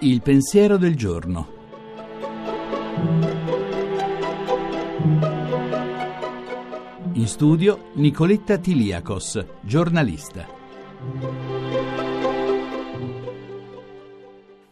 Il pensiero del giorno. In studio Nicoletta Tiliakos, giornalista.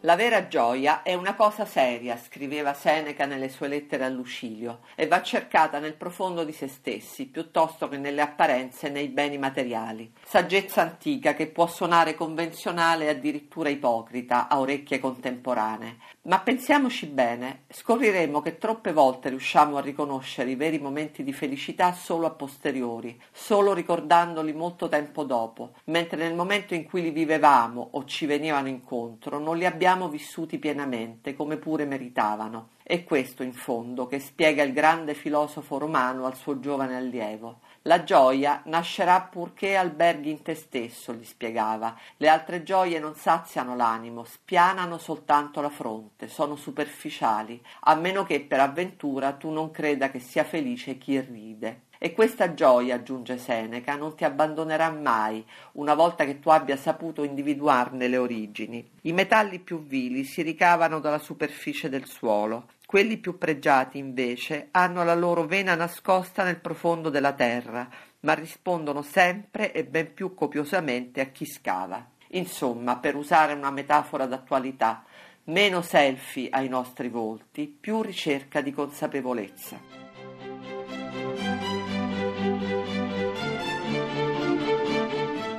La vera gioia è una cosa seria, scriveva Seneca nelle sue lettere a Lucilio, e va cercata nel profondo di se stessi, piuttosto che nelle apparenze e nei beni materiali. Saggezza antica che può suonare convenzionale e addirittura ipocrita a orecchie contemporanee. Ma pensiamoci bene, scopriremo che troppe volte riusciamo a riconoscere i veri momenti di felicità solo a posteriori, solo ricordandoli molto tempo dopo, mentre nel momento in cui li vivevamo o ci venivano incontro non li abbiamo abbiamo vissuti pienamente, come pure meritavano. È questo, in fondo, che spiega il grande filosofo romano al suo giovane allievo. La gioia nascerà purché alberghi in te stesso, gli spiegava. Le altre gioie non saziano l'animo, spianano soltanto la fronte, sono superficiali, a meno che per avventura tu non creda che sia felice chi ride. E questa gioia, aggiunge Seneca, non ti abbandonerà mai, una volta che tu abbia saputo individuarne le origini. I metalli più vili si ricavano dalla superficie del suolo, quelli più pregiati, invece, hanno la loro vena nascosta nel profondo della terra, ma rispondono sempre e ben più copiosamente a chi scava. Insomma, per usare una metafora d'attualità, meno selfie ai nostri volti, più ricerca di consapevolezza.